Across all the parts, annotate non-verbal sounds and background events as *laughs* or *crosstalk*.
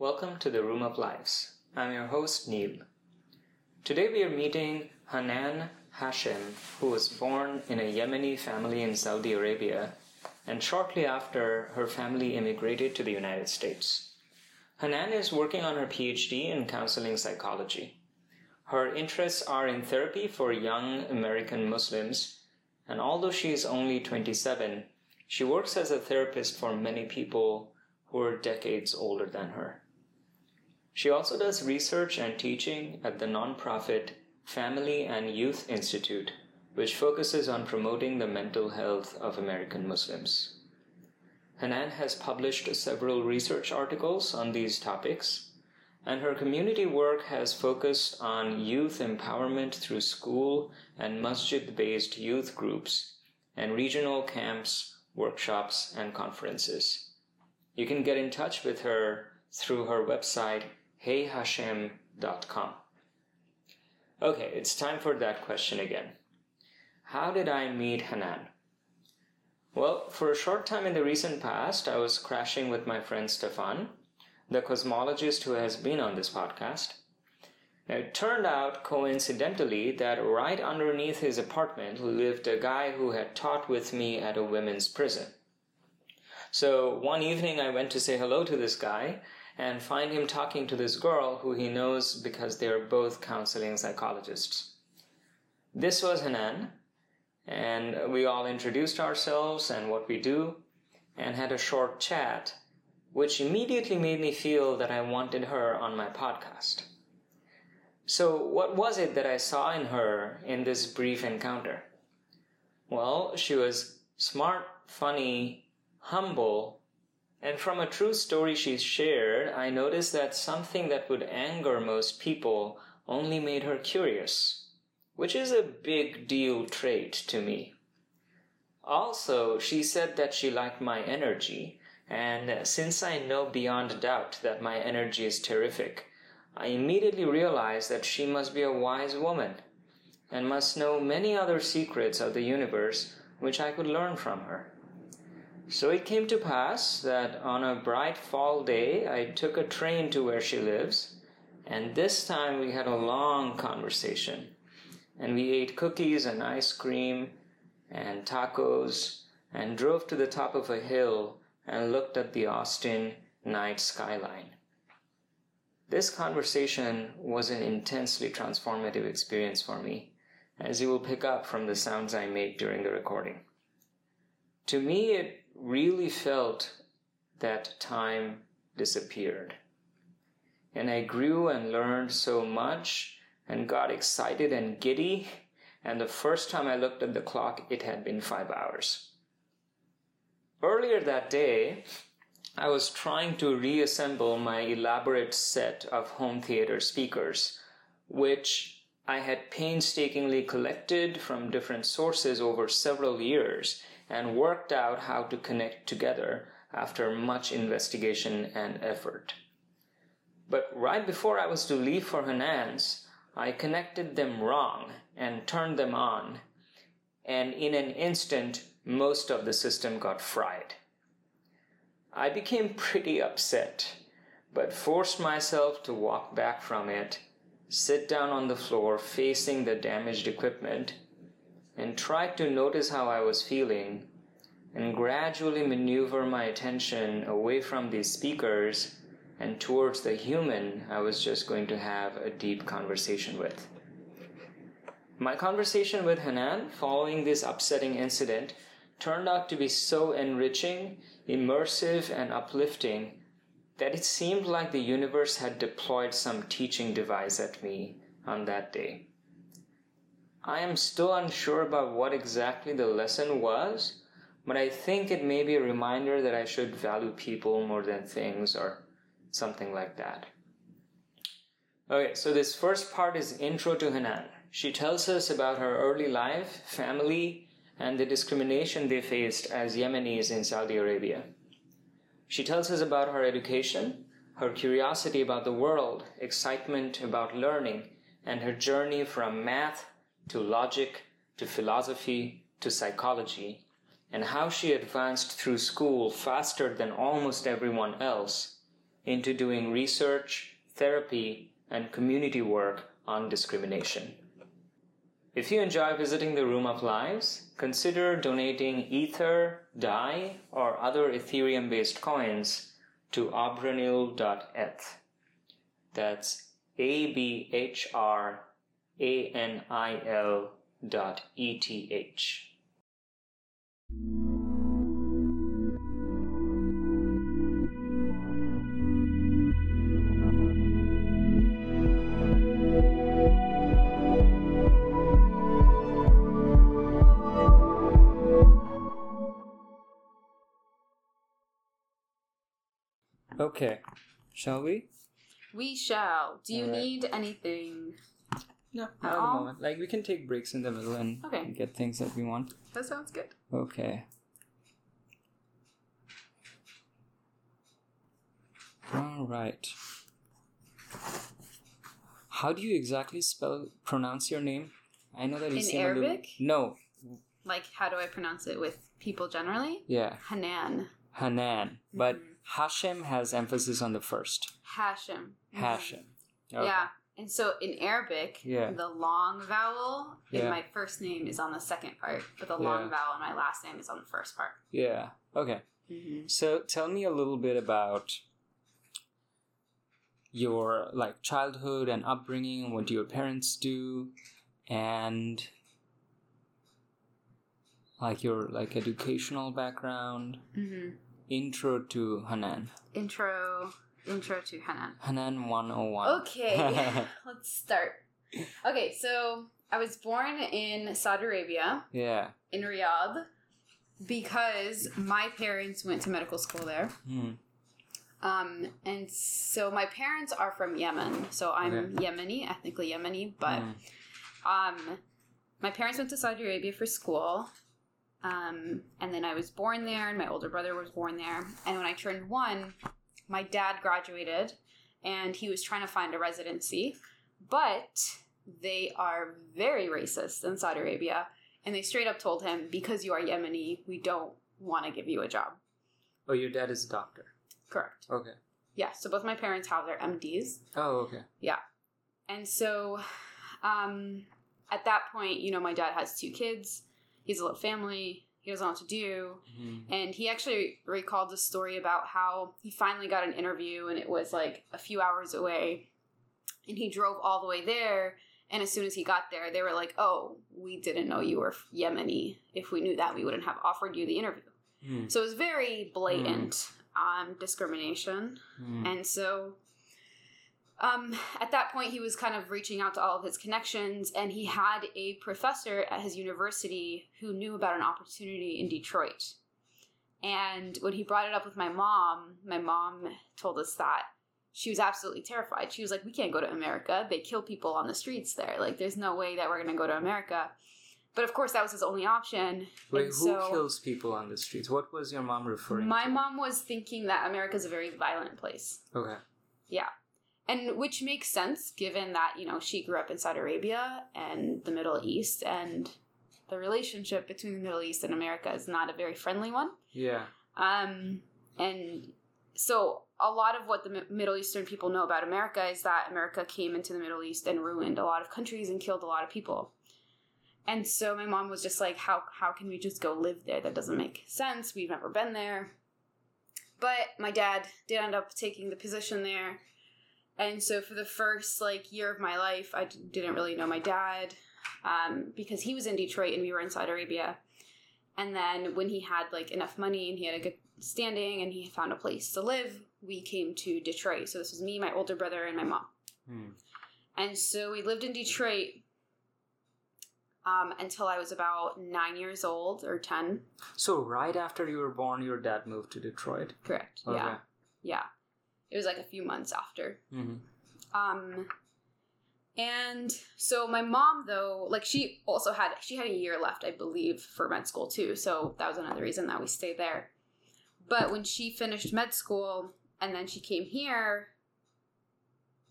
Welcome to the Room of Lives. I'm your host, Neil. Today we are meeting Hanan Hashem, who was born in a Yemeni family in Saudi Arabia, and shortly after, her family immigrated to the United States. Hanan is working on her PhD in counseling psychology. Her interests are in therapy for young American Muslims, and although she is only 27, she works as a therapist for many people who are decades older than her. She also does research and teaching at the nonprofit Family and Youth Institute, which focuses on promoting the mental health of American Muslims. Hanan has published several research articles on these topics, and her community work has focused on youth empowerment through school and masjid based youth groups and regional camps, workshops, and conferences. You can get in touch with her through her website heyhashem.com. Okay, it's time for that question again. How did I meet Hanan? Well, for a short time in the recent past, I was crashing with my friend Stefan, the cosmologist who has been on this podcast. Now, it turned out, coincidentally, that right underneath his apartment lived a guy who had taught with me at a women's prison. So one evening I went to say hello to this guy, and find him talking to this girl who he knows because they are both counseling psychologists. This was Hanan, and we all introduced ourselves and what we do, and had a short chat, which immediately made me feel that I wanted her on my podcast. So, what was it that I saw in her in this brief encounter? Well, she was smart, funny, humble, and from a true story she shared, I noticed that something that would anger most people only made her curious, which is a big deal trait to me. Also, she said that she liked my energy, and since I know beyond doubt that my energy is terrific, I immediately realized that she must be a wise woman and must know many other secrets of the universe which I could learn from her. So it came to pass that on a bright fall day I took a train to where she lives, and this time we had a long conversation. And we ate cookies and ice cream and tacos and drove to the top of a hill and looked at the Austin night skyline. This conversation was an intensely transformative experience for me, as you will pick up from the sounds I made during the recording. To me, it really felt that time disappeared. And I grew and learned so much and got excited and giddy. And the first time I looked at the clock, it had been five hours. Earlier that day, I was trying to reassemble my elaborate set of home theater speakers, which I had painstakingly collected from different sources over several years and worked out how to connect together after much investigation and effort. But right before I was to leave for Hanan's, I connected them wrong and turned them on, and in an instant, most of the system got fried. I became pretty upset, but forced myself to walk back from it, sit down on the floor facing the damaged equipment, and tried to notice how I was feeling and gradually maneuver my attention away from these speakers and towards the human I was just going to have a deep conversation with. My conversation with Hanan following this upsetting incident turned out to be so enriching, immersive, and uplifting that it seemed like the universe had deployed some teaching device at me on that day. I am still unsure about what exactly the lesson was, but I think it may be a reminder that I should value people more than things or something like that. Okay, so this first part is intro to Hanan. She tells us about her early life, family, and the discrimination they faced as Yemenis in Saudi Arabia. She tells us about her education, her curiosity about the world, excitement about learning, and her journey from math to logic to philosophy to psychology, and how she advanced through school faster than almost everyone else, into doing research, therapy, and community work on discrimination. If you enjoy visiting the Room of Lives, consider donating Ether, DAI, or other Ethereum based coins to abhranil.eth. That's A B H R A N I L dot E T H. Okay, shall we? We shall. Do you Alright. need anything? No, At not at the all? moment. Like we can take breaks in the middle and Okay. get things that we want. That sounds good. Okay. All right. How do you exactly spell pronounce your name? I know that you In seem a little- Arabic? No. Like, how do I pronounce it with people generally? Yeah, Hanan. Hanan. But Mhm. Hashem has emphasis on the first. Hashem. Mhm. Hashem. Okay. Yeah. And so in Arabic, Yeah. the long vowel in Yeah. my first name is on the second part, but the Yeah. long vowel in my last name is on the first part. Yeah. Okay. Mm-hmm. So tell me a little bit about your like childhood and upbringing. What do your parents do, and like your like educational background. Mm-hmm. Intro to Hanan. Intro, intro to Hanan. Hanan one hundred one. Okay, *laughs* let's start. Okay, so I was born in Saudi Arabia, yeah. in Riyadh, because my parents went to medical school there. Hmm. Um, and so my parents are from Yemen, so I'm. Yemeni, ethnically Yemeni, but Hmm. um, my parents went to Saudi Arabia for school. Um, and then I was born there, and my older brother was born there. And when I turned one, my dad graduated, and he was trying to find a residency, but they are very racist in Saudi Arabia, and they straight up told him, "Because you are Yemeni, we don't want to give you a job." Oh, your dad is a doctor. Correct. Okay. Yeah. So both my parents have their MDs. Oh, okay. Yeah. And so um, at that point, you know, my dad has two kids. he's a little family. He doesn't know what to do. Hmm. And he actually recalled a story about how he finally got an interview and it was like a few hours away. And he drove all the way there. And as soon as he got there, they were like, oh, we didn't know you were Yemeni. If we knew that, we wouldn't have offered you the interview. Hmm. So it was very blatant um, discrimination. Hmm. And so um, at that point, he was kind of reaching out to all of his connections, and he had a professor at his university who knew about an opportunity in Detroit. And when he brought it up with my mom, my mom told us that she was absolutely terrified. She was like, We can't go to America. They kill people on the streets there. Like, there's no way that we're going to go to America. But of course, that was his only option. Wait, and who so- kills people on the streets? What was your mom referring My to? mom was thinking that America's a very violent place. Okay. And which makes sense given that you know she grew up in Saudi Arabia and the Middle East, and the relationship between the Middle East and America is not a very friendly one. Yeah. Um, and so a lot of what the Middle Eastern people know about America is that America came into the Middle East and ruined a lot of countries and killed a lot of people. And so my mom was just like, "How how can we just go live there? That doesn't make sense. We've never been there." But my dad did end up taking the position there. And so for the first like year of my life, I d- didn't really know my dad um, because he was in Detroit and we were in Saudi Arabia. And then when he had like enough money and he had a good standing and he found a place to live, we came to Detroit. So this was me, my older brother, and my mom. Hmm. And so we lived in Detroit um, until I was about nine years old or ten. So right after you were born, your dad moved to Detroit. Correct. Okay. Yeah. Yeah. It was like a few months after. hmm Um, and so my mom, though, like she also had she had a year left, I believe, for med school too. So that was another reason that we stayed there. But when she finished med school and then she came here,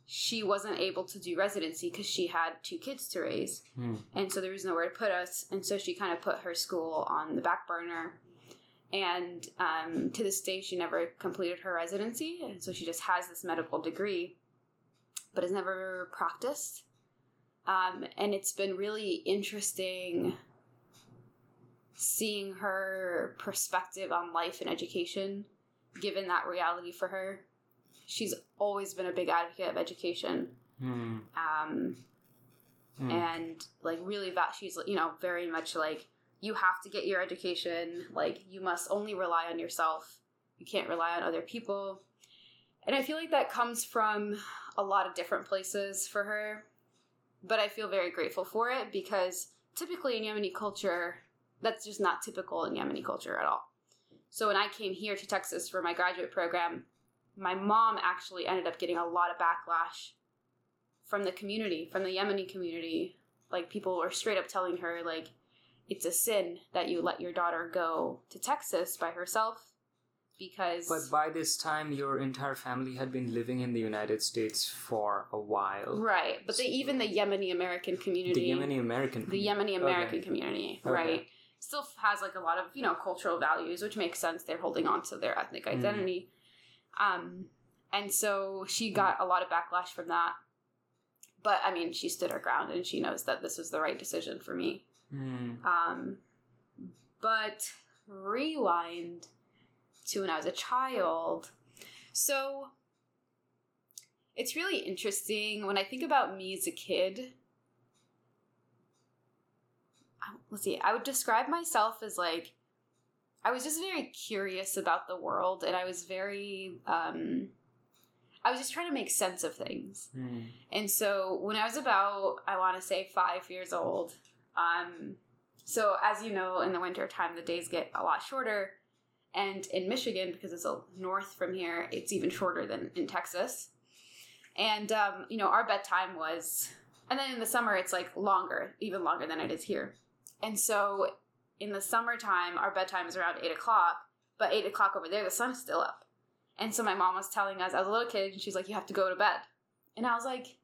she wasn't able to do residency because she had two kids to raise, Hmm. and so there was nowhere to put us. And so she kind of put her school on the back burner. And um, to this day she never completed her residency and so she just has this medical degree but has never practiced um, and it's been really interesting seeing her perspective on life and education given that reality for her she's always been a big advocate of education Mm. um, Mm. and like really that she's you know very much like you have to get your education. Like you must only rely on yourself. You can't rely on other people. And i feel like that comes from a lot of different places for her but i feel very grateful for it because typically in yemeni culture that's just not typical in yemeni culture at all. So when i came here to texas for my graduate program my mom actually ended up getting a lot of backlash from the community, from the Yemeni community. Like people were straight up telling her like it's a sin that you let your daughter go to Texas by herself because But by this time, your entire family had been living in the United States for a while. right, but they, even the Yemeni American community, The Yemeni American. the Yemeni American Okay. community, Okay. right, still has like a lot of you know cultural values, which makes sense. They're holding on to their ethnic Mm. identity, um, and so she got a lot of backlash from that. But I mean, she stood her ground, and she knows that this was the right decision for me. Mm. Um, but rewind to when I was a child. So it's really interesting when I think about me as a kid. I- Let's see, I would describe myself as like, I was just very curious about the world and I was very, um, I was just trying to make sense of things. Mm. And so when I was about, I want to say five years old, um, so as you know, in the winter time, the days get a lot shorter. And in Michigan, because it's a north from here, it's even shorter than in Texas. And, um, you know, our bedtime was, and then in the summer, it's like longer, even longer than it is here. And so in the summertime, our bedtime is around eight o'clock, but eight o'clock over there, the sun is still up. And so my mom was telling us, I was a little kid, and she's like, You have to go to bed. And I was like,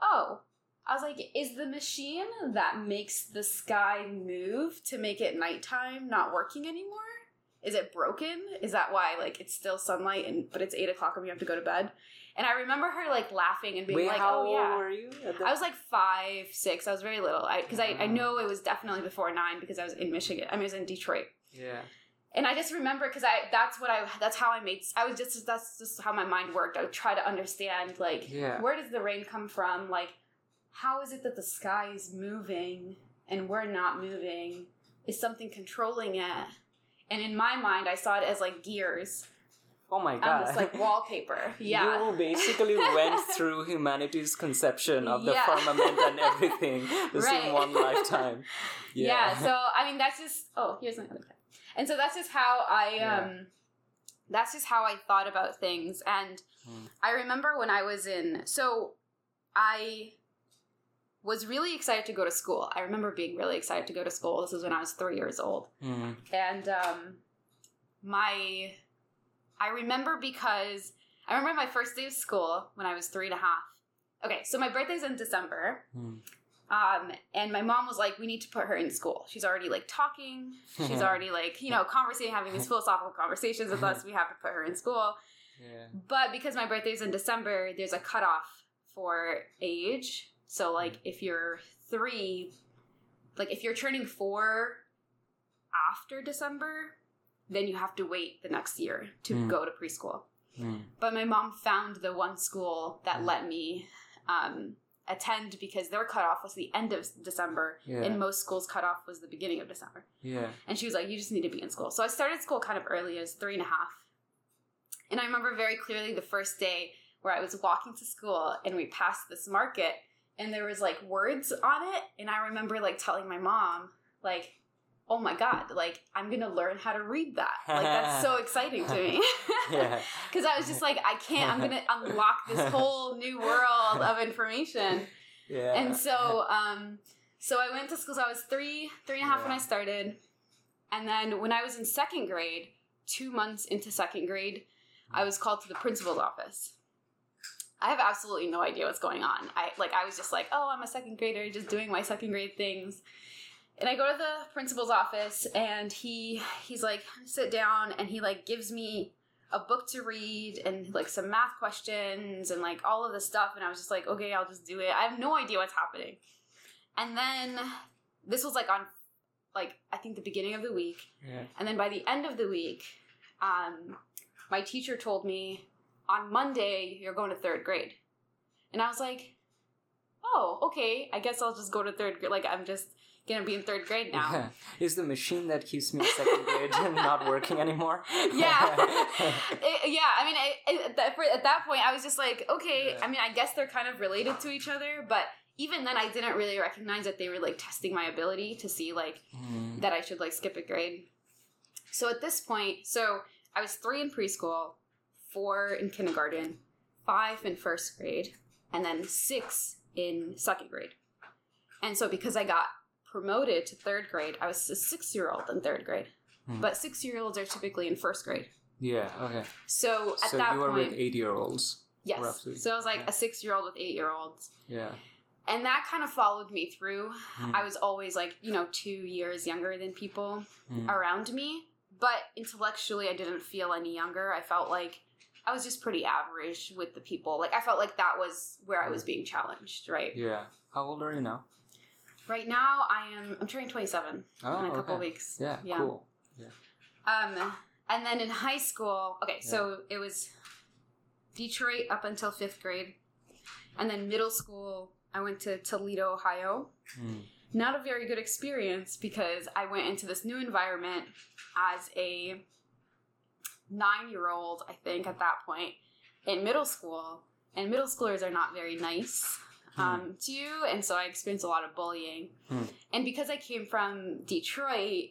Oh. I was like, Is the machine that makes the sky move to make it nighttime not working anymore? Is it broken? Is that why, like, it's still sunlight, and but it's eight o'clock and we have to go to bed? And I remember her, like, laughing and being Wait, like, how Oh, old yeah. were you? I was like five, six. I was very little. I because I, I Ah. know it was definitely before nine because I was in Michigan. I mean, I was in Detroit, Yeah. and I just remember because I that's what I that's how I made. I was just that's just how my mind worked. I would try to understand like Yeah. where does the rain come from? Like how is it that the sky is moving and we're not moving? Is something controlling it? And in my mind, I saw it as like gears Oh my god. this like wallpaper. *laughs* Yeah. You basically *laughs* went through humanity's conception of the Yeah. firmament and everything *laughs* just Right. in one lifetime. yeah. so i mean that's just oh here's my other pen and so that's just how i Yeah. um that's just how i thought about things and Hmm. i remember when i was in so i was really excited to go to school i remember being really excited to go to school this is when i was three years old Mm. and um my i remember because i remember my first day of school when i was three and a half okay so my birthday's in december Mm. um, and my mom was like, "We need to put her in school. She's already like talking. She's *laughs* already like, you know, conversating, having these *laughs* philosophical conversations with us. We have to put her in school." Yeah. But because my birthday's in December, there's a cutoff for age. So like, if you're three, like if you're turning four after December, then you have to wait the next year to Mm. go to preschool. Mm. But my mom found the one school that let me um, attend because their cutoff was the end of December, Yeah. and most schools' cutoff was the beginning of December. Yeah. And she was like, "You just need to be in school." So I started school kind of early, as three and a half. And I remember very clearly the first day where I was walking to school and we passed this market and there was like words on it, and I remember like telling my mom, like, "Oh my god, like I'm gonna learn how to read that. Like that's so *laughs* exciting to me." Because *laughs* I was just like, I can't, I'm to unlock this *laughs* whole new world of information. Yeah. And so, um, so I went to school. So I was three, three and a half when I started. And then when I was in second grade, two months into second grade, I was called to the principal's office. I have absolutely no idea what's going on. I like I was just like, oh, I'm a second grader, just doing my second grade things. and I go to the principal's office, and he he's like, sit down, and he like gives me a book to read and like some math questions and like all of this stuff, and I was just like, okay, I'll just do it. I have no idea what's happening. And then this was like on like I think the beginning of the week, Yeah. and then by the end of the week, um, my teacher told me on Monday you're going to third grade, and I was like, oh, okay, I guess I'll just go to third grade. Like I'm just gonna be in third grade now. *laughs* Yeah. Is the machine that keeps me in second grade not working anymore? *laughs* yeah, *laughs* It- yeah. I mean, I, I- at, that, for- at that point, I was just like, okay. Yeah. I mean, I guess they're kind of related to each other, but even then, I didn't really recognize that they were like testing my ability to see like Mm. that I should like skip a grade. So at this point, so I was three in preschool, four in kindergarten, five in first grade, and then six in second grade. And so because I got promoted to third grade, I was a six year old in third grade. Hmm. But six year olds are typically in first grade. Yeah. Okay. So at so that you were point, with eight-year-olds. yes. roughly. So I was like Yeah. a six year old with eight year olds. Yeah. And that kind of followed me through. Mm. I was always like, you know, two years younger than people Mm. around me, but intellectually, I didn't feel any younger. I felt like I was just pretty average with the people. Like, I felt like that was where I was being challenged, right? Yeah. How old are you now? Right now, I am, I'm turning 27 Oh, in a couple okay. weeks. Yeah. Yeah. Cool. Um, and then in high school, okay, so it was Detroit up until fifth grade. And then middle school, I went to Toledo, Ohio. Mm. not a very good experience because I went into this new environment as a nine year old, I think, at that point, in middle school. And middle schoolers are not very nice um, to you. And so I experienced a lot of bullying. Hmm. And because I came from Detroit,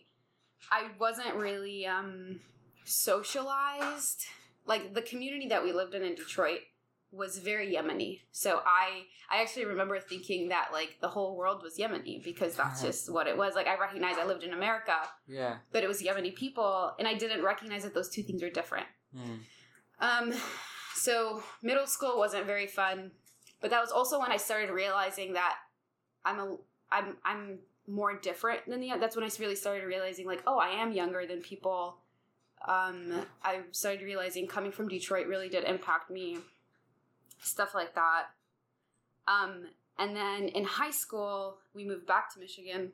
I wasn't really um, socialized. Like the community that we lived in in Detroit was very Yemeni. So I I actually remember thinking that like the whole world was Yemeni because that's just what it was. Like I recognized I lived in America, Yeah. but it was Yemeni people and I didn't recognize that those two things are different. Mm. Um so middle school wasn't very fun, but that was also when I started realizing that I'm a I'm I'm more different than the that's when I really started realizing like oh I am younger than people. Um I started realizing coming from Detroit really did impact me. Stuff like that. Um and then in high school we moved back to Michigan.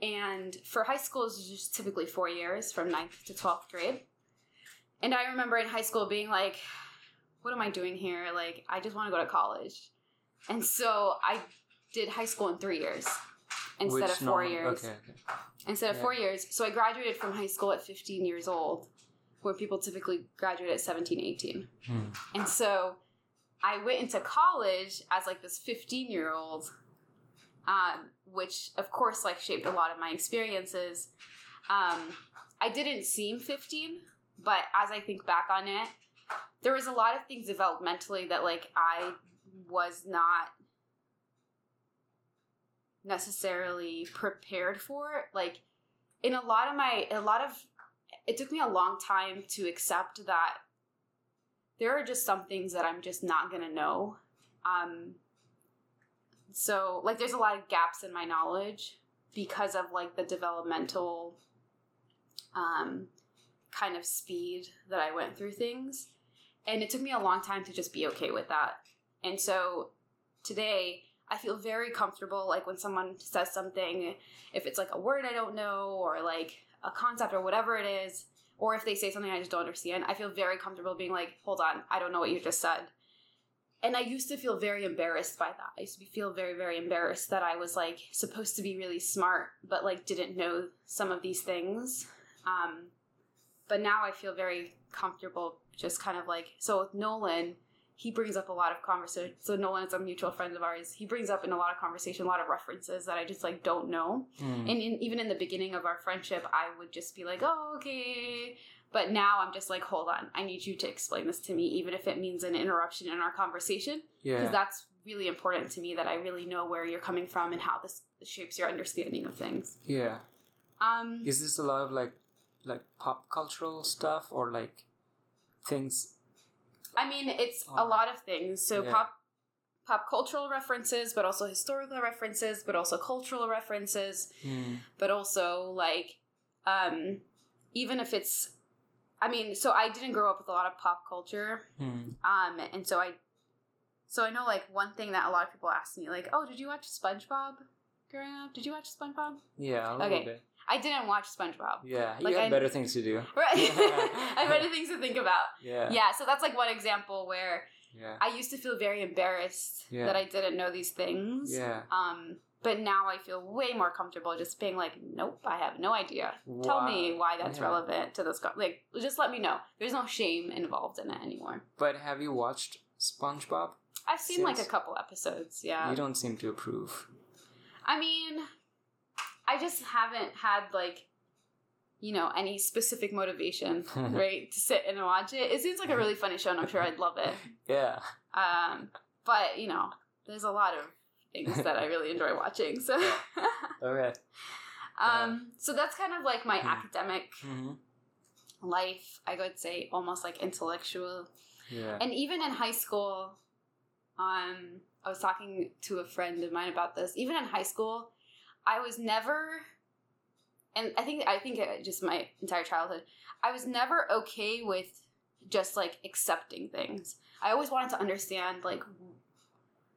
And for high school it's just typically 4 years from ninth to 12th grade. And I remember in high school being like, what am I doing here? Like, I just want to go to college. And so I did high school in three years instead Which of four normal- years. Okay. Okay. Instead of Yeah. four years. So I graduated from high school at 15 years old, where people typically graduate at 17, 18. Mm. And so I went into college as like this 15 year old, um, which of course like shaped a lot of my experiences. Um, I didn't seem 15, but as I think back on it, there was a lot of things developmentally that like I was not necessarily prepared for. Like in a lot of my a lot of it took me a long time to accept that there are just some things that I'm just not gonna know. Um, so like there's a lot of gaps in my knowledge because of like the developmental um, kind of speed that I went through things. And it took me a long time to just be okay with that. And so today I feel very comfortable like when someone says something, if it's like a word I don't know or like a concept or whatever it is, or if they say something I just don't understand, I feel very comfortable being like, hold on, I don't know what you just said. And I used to feel very embarrassed by that. I used to feel very, very embarrassed that I was like supposed to be really smart, but like didn't know some of these things. Um, but now I feel very comfortable just kind of like, so with Nolan, he brings up a lot of conversation. So Nolan is a mutual friend of ours. He brings up in a lot of conversation, a lot of references that I just like don't know. Mm. And in, even in the beginning of our friendship, I would just be like, oh, okay. But now I'm just like, hold on, I need you to explain this to me, even if it means an interruption in our conversation. Yeah. Because that's really important to me that I really know where you're coming from and how this shapes your understanding of things. yeah. Um, Is this a lot of like like pop cultural stuff or like things? I mean, it's a Oh. lot of things. So Yeah. pop pop cultural references, but also historical references, but also cultural references, Hmm. but also like um even if it's I mean, so I didn't grow up with a lot of pop culture. Hmm. Um and so I so I know like one thing that a lot of people ask me like, "Oh, did you watch SpongeBob growing up? Did you watch SpongeBob?" Yeah, a little Okay. bit. I didn't watch SpongeBob. Yeah, Like, you have I- better things to do. *laughs* Right. *laughs* I had better things to think about. Yeah. Yeah, so that's like one example where Yeah. I used to feel very embarrassed Yeah. that I didn't know these things. Yeah. Um, but now I feel way more comfortable just being like, nope, I have no idea. Tell me why that's Yeah. relevant to this. Co- like, just let me know. There's no shame involved in it anymore. But have you watched SpongeBob? I've seen like a couple episodes. Yeah. You don't seem to approve. I mean, I just haven't had like, you know, any specific motivation, *laughs* right, to sit and watch it. It seems like a really funny show, and I'm sure I'd love it. *laughs* Yeah. Um, but you know, there's a lot of things that I really enjoy watching. So, *laughs* Okay. um, so that's kind of like my Hmm. academic hmm life. I would say almost like intellectual, Yeah. and even in high school, um, I was talking to a friend of mine about this. Even in high school, I was never, and I think I think just my entire childhood, I was never okay with just like accepting things. I always wanted to understand like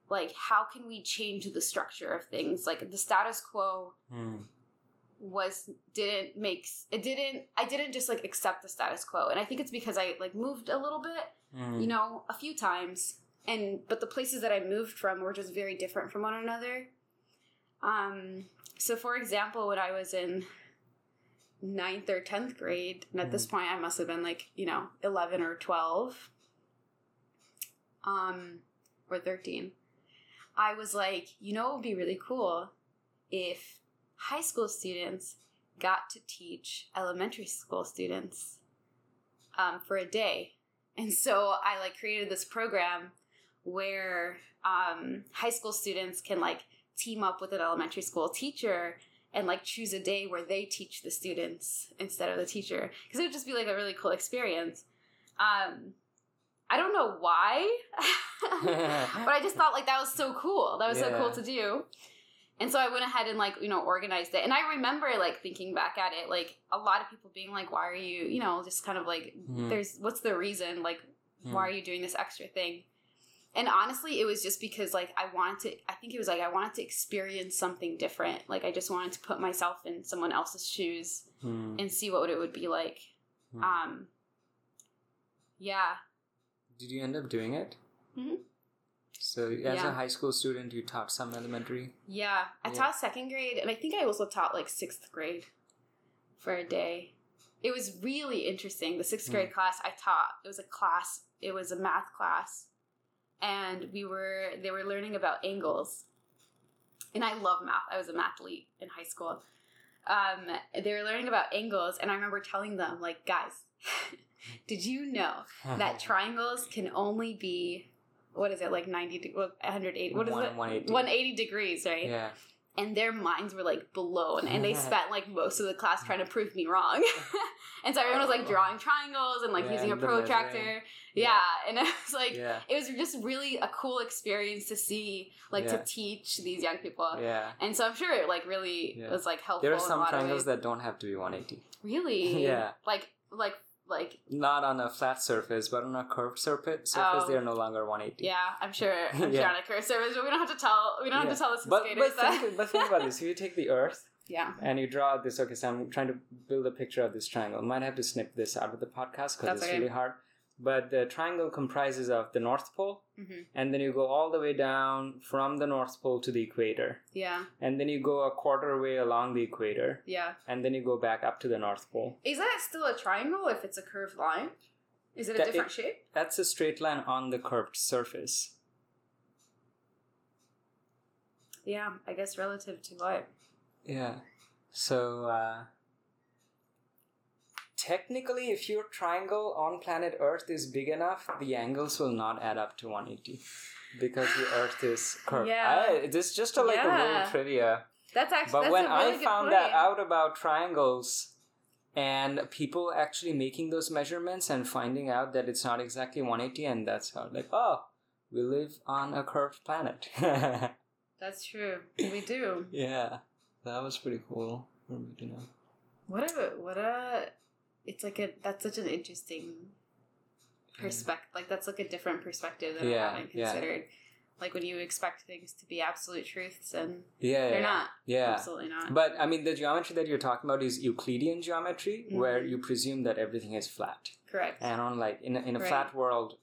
like how can we change the structure of things like the status quo Hmm. was didn't make it didn't i didn't just like accept the status quo and i think it's because i like moved a little bit Hmm. you know a few times and but the places that i moved from were just very different from one another um so for example when i was in ninth or 10th grade and at this point i must have been like you know 11 or 12 um or 13 i was like you know it would be really cool? If high school students got to teach elementary school students um, for a day. And so I like created this program where um, high school students can like team up with an elementary school teacher and like choose a day where they teach the students instead of the teacher because it would just be like a really cool experience. Um, I don't know why, *laughs* but I just thought like that was so cool. That was so cool to do. And so I went ahead and like, you know, organized it. And I remember like thinking back at it, like a lot of people being like, why are you, you know, just kind of like, Hmm. there's, what's the reason? Like, Hmm. why are you doing this extra thing? And honestly, it was just because like I wanted to, I think it was like I wanted to experience something different. Like I just wanted to put myself in someone else's shoes Hmm. and see what it would be like. Hmm. Um, yeah. Did you end up doing it? Mhm. So, as Yeah. a high school student, you taught some elementary. Yeah, I Yeah. taught second grade, and I think I also taught like sixth grade for a day. It was really interesting. The sixth grade class I taught, it was a class, it was a math class, and we were they were learning about angles. And I love math. I was a mathlete in high school. Um, they were learning about angles, and I remember telling them, like, guys, *laughs* did you know that triangles can only be what is it like 90 de- what, 180 what is One- it 180. 180 degrees right yeah. And their minds were like blown and they spent like most of the class trying to prove me wrong *laughs* and so everyone was like oh. drawing triangles and like Yeah, using a protractor measuring. yeah. and it was like yeah. it was just really a cool experience to see like Yeah. to teach these young people Yeah. and so i'm sure it like really Yeah. was like helpful There are some triangles that don't have to be 180. really *laughs* Yeah. like like like Not on a flat surface, but on a curved surface, surface Oh. they are um, no longer 180. yeah i'm sure *laughs* i'm Yeah. sure on a curve service but we don't have to tell we don't have to tell the But, but, that think, but think about this. If you take the Earth *laughs* yeah and you draw this, okay, so I'm trying to build a picture of this triangle. Might have to snip this out of the podcast because it's okay. really hard. But the triangle comprises of the North Pole, hmm and then you go all the way down from the North Pole to the equator. yeah And then you go a quarter way along the equator, yeah and then you go back up to the North Pole. Is that still a triangle if it's a curved line? Is it a That- different shape? That's a straight line on the curved surface. Yeah, I guess relative to what? Yeah. So, uh, technically, if your triangle on planet Earth is big enough, the angles will not add up to 180 because the Earth is curved. Yeah. I, this is just a, like a little trivia. That's actually But that's when really I found point. that out about triangles and people actually making those measurements and finding out that it's not exactly 180, and that's how, like, oh, we live on a curved planet. *laughs* That's true. We do. yeah, that was pretty cool for me to know. What a what a it's like a that's such an interesting perspective. Like that's like a different perspective that Yeah, I haven't yeah. considered. Like when you expect things to be absolute truths and Yeah, they're not. Yeah. Absolutely not. But I mean, the geometry that you're talking about is Euclidean geometry, where Mhm. you presume that everything is flat. Correct. And on like in a, in a Right. flat world,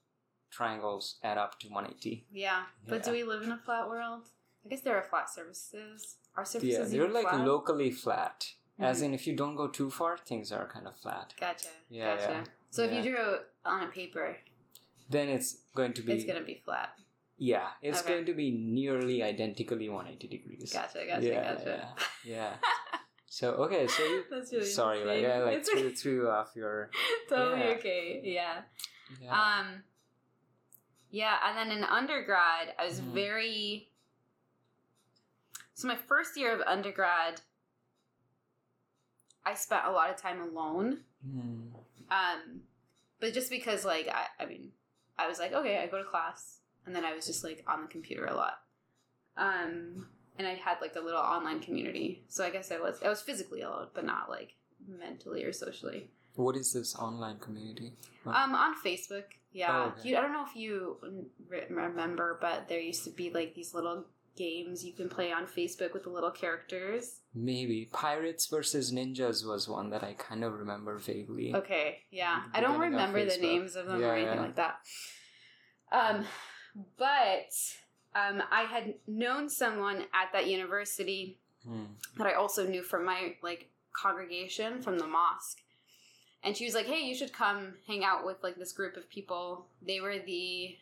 triangles add up to 180. yeah. But do we live in a flat world? I guess there are flat surfaces. Are surfaces Yeah, they're like flat? locally flat. As Mhm. in, if you don't go too far, things are kind of flat. Gotcha. Yeah, Gotcha. yeah. So if Yeah. you drew on a paper, Then it's going to be it's gonna be flat. yeah, it's Okay. going to be nearly identically 180 degrees. Gotcha. Gotcha. yeah, gotcha. yeah, yeah. *laughs* So okay, so you, *laughs* really sorry, like. I like threw, *laughs* threw off your totally okay. Yeah. yeah. Um. Yeah, and then in undergrad, I was Mhm. very. So my first year of undergrad, I spent a lot of time alone. Hmm. Um, but just because, like, I, I mean, I was like, okay, I go to class, and then I was just like on the computer a lot. Um, and I had like a little online community, so I guess I was I was physically alone, but not like mentally or socially. What is this online community? Um, on Facebook, yeah. Oh, okay. you, I don't know if you re- remember, but there used to be like these little games you can play on Facebook with the little characters. Maybe Pirates versus Ninjas was one that I kind of remember vaguely. Okay, yeah. I don't remember the names of them Yeah, or anything yeah. like that. Um, but um, I had known someone at that university Hmm. that I also knew from my like congregation from the mosque. And she was like, "Hey, you should come hang out with like this group of people. They were the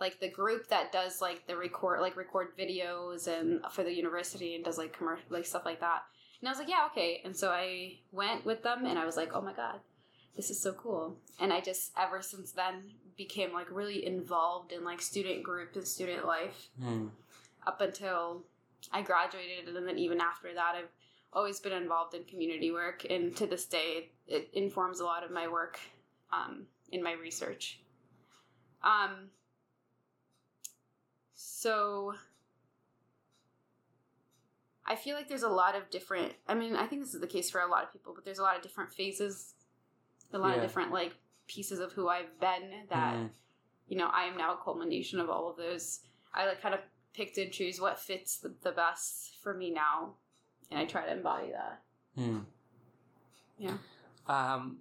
like the group that does like the record like record videos and for the university and does like commercial like stuff like that." And I was like, "Yeah, okay." And so I went with them and I was like, "Oh my god, this is so cool." And I just ever since then became like really involved in like student group and student life Hmm. up until I graduated, and then even after that, I've always been involved in community work, and to this day, it informs a lot of my work um, in my research. Um, so I feel like there's a lot of different. I mean, I think this is the case for a lot of people, but there's a lot of different phases, a lot Yeah. of different like pieces of who I've been that Hmm. you know, I am now a culmination of all of those. I like kind of picked and choose what fits the, the best for me now, and I try to embody that. Hmm. Yeah. Um,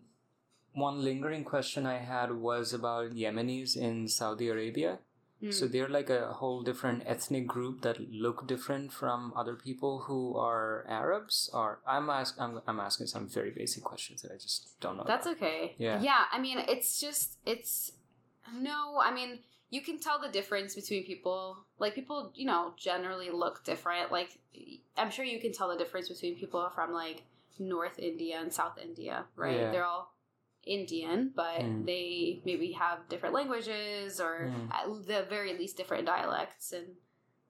one lingering question I had was about Yemenis in Saudi Arabia. Mm. So they're like a whole different ethnic group that look different from other people who are Arabs. Or I'm ask I'm, I'm asking some very basic questions that I just don't know. That's about. okay. Yeah. Yeah. I mean, it's just it's no. I mean, you can tell the difference between people. Like people, you know, generally look different. Like I'm sure you can tell the difference between people from like North India and South India, right? Yeah. They're all Indian, but Mm. they maybe have different languages or Mm. at the very least different dialects and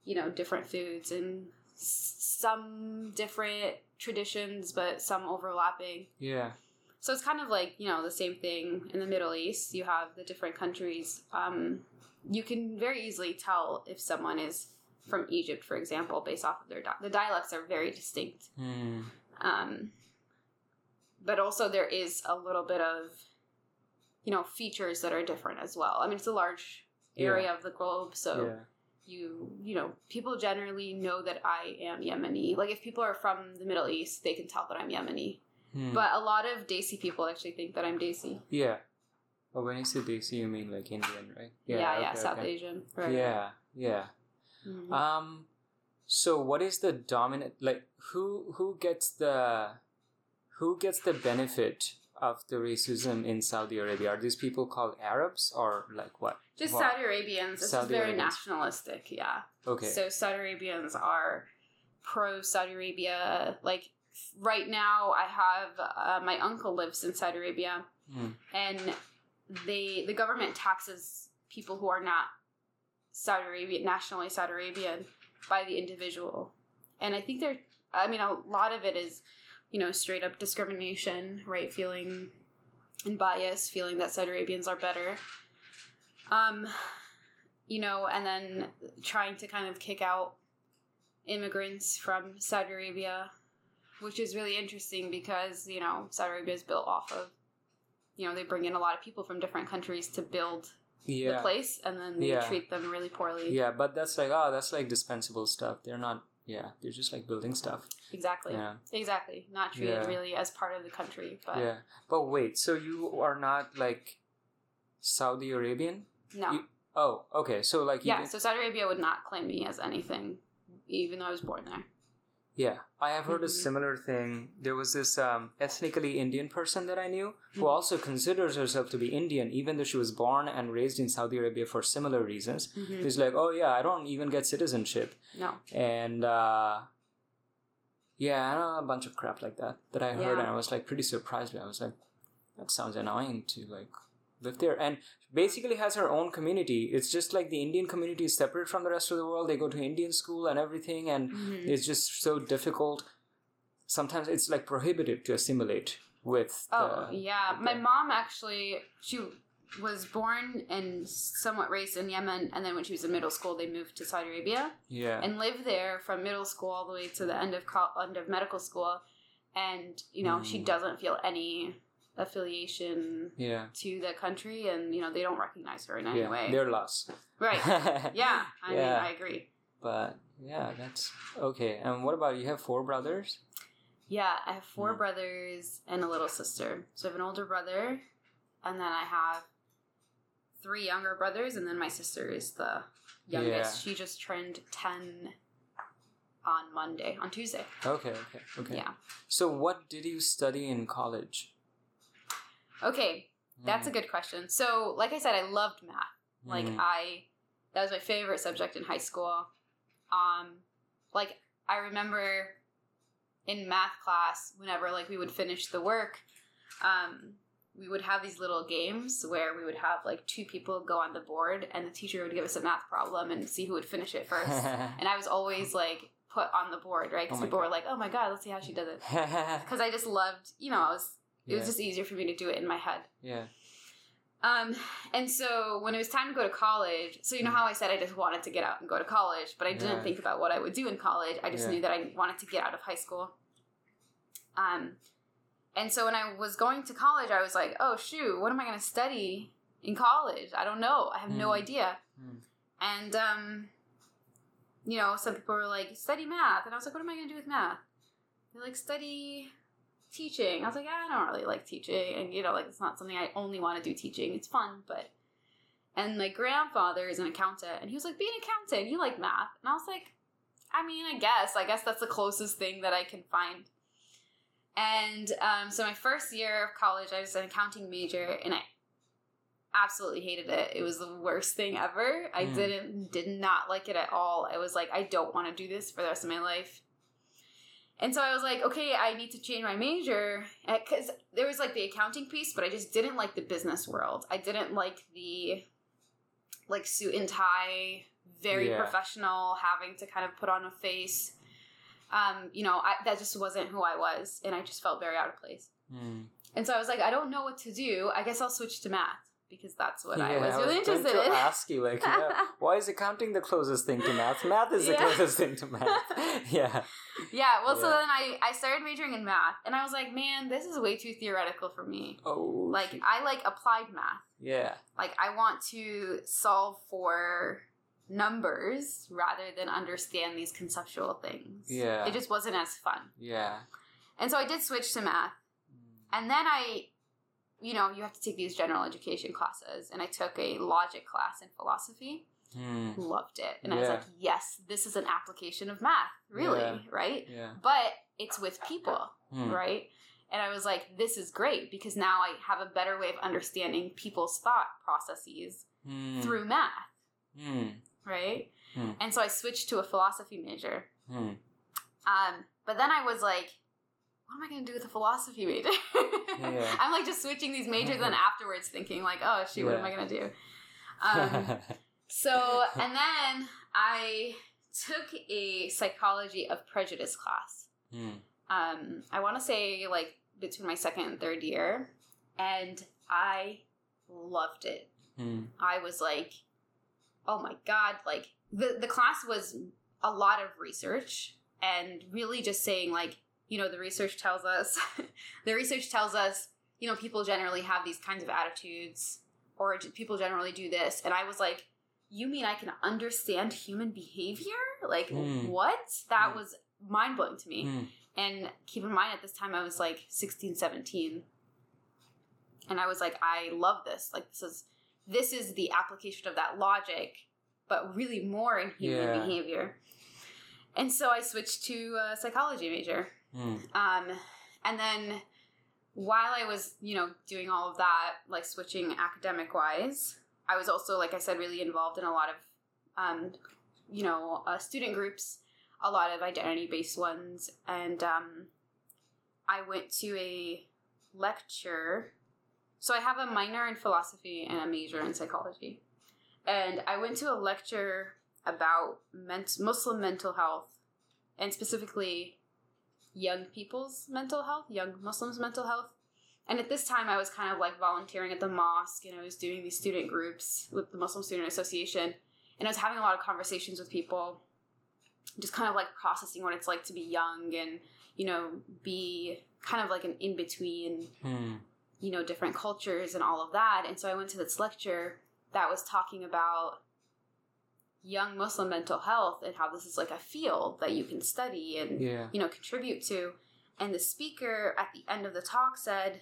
you know different foods and s- some different traditions, but some overlapping. Yeah. So it's kind of like you know the same thing in the Middle East. You have the different countries. Um, you can very easily tell if someone is from Egypt, for example, based off of their di- the dialects are very distinct. Hmm. Um, but also there is a little bit of you know features that are different as well. I mean, it's a large area of the globe, so yeah. you you know people generally know that I am Yemeni. Like if people are from the Middle East, they can tell that I'm Yemeni. Hmm. But a lot of Desi people actually think that I'm Desi. yeah. But when you say Desi, you mean like Indian, right? Yeah, yeah, okay, South okay. Asian. Right. Yeah, yeah. Mhm. Um, so what is the dominant like? Who who gets the who gets the benefit of the racism in Saudi Arabia? Are these people called Arabs or like what? Just Wow. Saudi Arabians. This Saudi is very Arabians. nationalistic. Yeah. Okay. So Saudi Arabians are pro Saudi Arabia. Like right now, I have uh, my uncle lives in Saudi Arabia, Hmm. and they the government taxes people who are not Saudi Arabian nationally Saudi Arabian by the individual, and I think they're. I mean, a lot of it is, you know, straight up discrimination, right? Feeling and bias, feeling that Saudi Arabians are better. Um, you know, and then trying to kind of kick out immigrants from Saudi Arabia, which is really interesting because, you know, Saudi Arabia is built off of, you know, they bring in a lot of people from different countries to build the place and then they Yeah. treat them really poorly. Yeah, but that's like oh, that's like dispensable stuff. They're not. Yeah, they're just like building stuff. Exactly. Yeah. Exactly. Not treated Yeah. really as part of the country. But Yeah. But wait, so you are not like Saudi Arabian? no. You- Oh, okay. So like you yeah, so Saudi Arabia would not claim me as anything, even though I was born there. Yeah, I have heard a Mhm. similar thing. There was this um, ethnically Indian person that I knew who Mhm. also considers herself to be Indian, even though she was born and raised in Saudi Arabia for similar reasons. Mhm. She's like, oh yeah, I don't even get citizenship, No. and uh, yeah, I know a bunch of crap like that that I heard, Yeah. and I was like pretty surprised. I was like, that sounds annoying to like live there, and basically has her own community. It's just like the Indian community is separate from the rest of the world. They go to Indian school and everything, and Mhm. it's just so difficult. Sometimes it's like prohibitive to assimilate with. Oh the- yeah, with my the- mom actually she was born and somewhat raised in Yemen, and then when she was in middle school, they moved to Saudi Arabia Yeah. and lived there from middle school all the way to the end of col- end of medical school. And you know, she Mm. doesn't feel any affiliation yeah. to the country, and you know they don't recognize her in any Yeah. way. They're lost. right? *laughs* Yeah, I mean, I agree. But yeah, that's okay. And what about you? Have four brothers? Yeah, I have four Mm. brothers and a little sister. So I have an older brother, and then I have three younger brothers, and then my sister is the youngest. She just turned 10 on Monday, on Tuesday. Okay. Okay. Okay. Yeah. So what did you study in college? Okay, that's a good question. So, like I said, I loved math. Like Mm. I that was my favorite subject in high school. Um like I remember in math class whenever like we would finish the work, um we would have these little games where we would have like two people go on the board and the teacher would give us a math problem and see who would finish it first. *laughs* and I was always like put on the board, right? Because Oh people were like, "Oh my god, let's see how she does it." *laughs* Because I just loved, you know, I was it was just easier for me to do it in my head. yeah. Um, and so when it was time to go to college, so you know how I said I just wanted to get out and go to college, but I didn't. Yeah. think about what I would do in college. I just Yeah. knew that I wanted to get out of high school. Um, and so when I was going to college, I was like, oh shoot, what am I going to study in college? I don't know. I have no Mm. idea. Mm. And um, you know, some people were like, study math, and I was like, what am I going to do with math? They're like, study teaching. I was like, I don't really like teaching, and you know, like it's not something I only want to do. Teaching, it's fun, but. And my grandfather is an accountant, and he was like, "Be an accountant. You like math?" And I was like, "I mean, I guess. I guess that's the closest thing that I can find." And um, so my first year of college, I was an accounting major, and I absolutely hated it. It was the worst thing ever. I Mm. didn't did not like it at all. I was like, I don't want to do this for the rest of my life. And so I was like, okay, I need to change my major because there was like the accounting piece, but I just didn't like the business world. I didn't like the like suit and tie, very Yeah. professional, having to kind of put on a face. Um, you know, I, that just wasn't who I was, and I just felt very out of place. Mm. And so I was like, I don't know what to do. I guess I'll switch to math because that's what I was really going interested to in. ask you, like, yeah, *laughs* why is accounting the closest thing to math? Math is the Yeah. closest thing to math. *laughs* yeah. yeah, well, so then I, I started majoring in math, and I was like, man, this is way too theoretical for me. Oh. Like, shit. I like applied math. yeah. Like, I want to solve for numbers rather than understand these conceptual things. Yeah. It just wasn't as fun. Yeah. And so I did switch to math. Mm. And then I, you know, you have to take these general education classes, and I took a logic class in philosophy. Hmm. Loved it. And I was like, yes, this is an application of math, really, Yeah. right? Yeah. But it's with people, Hmm. right? And I was like, this is great because now I have a better way of understanding people's thought processes Hmm. through math, Hmm. right? Hmm. And so I switched to a philosophy major. Hmm. Um, but then I was like, what am I going to do with a philosophy major? Yeah. *laughs* I'm like just switching these majors and *laughs* afterwards thinking like, oh shoot, what am I going to do? *laughs* Um, so, and then I took a psychology of prejudice class. Hmm. Um, I want to say like between my second and third year, and I loved it. Hmm. I was like, oh my god, like the the class was a lot of research and really just saying like, you know, the research tells us *laughs* the research tells us, you know, people generally have these kinds of attitudes or people generally do this and I was like, you mean I can understand human behavior? Like Mm. what? That Mm. was mind blowing to me. Mm. And keep in mind, at this time, I was like 16, 17. And I was like, I love this. Like, this is this is the application of that logic, but really more in human Yeah. behavior. And so I switched to a psychology major. Mm. Um, and then while I was, you know, doing all of that, like switching academic wise, I was also, like I said, really involved in a lot of, um, you know, uh, student groups, a lot of identity based ones. And um, I went to a lecture. So I have a minor in philosophy and a major in psychology. And I went to a lecture about Muslim mental health and specifically young people's mental health, young Muslims' mental health. And at this time, I was kind of like volunteering at the mosque and I was doing these student groups with the Muslim Student Association. And I was having a lot of conversations with people, just kind of like processing what it's like to be young and, you know, be kind of like an in between Mm. you know, different cultures and all of that. And so I went to this lecture that was talking about young Muslim mental health and how this is like a field that you can study and, Yeah. you know, contribute to. And the speaker at the end of the talk said,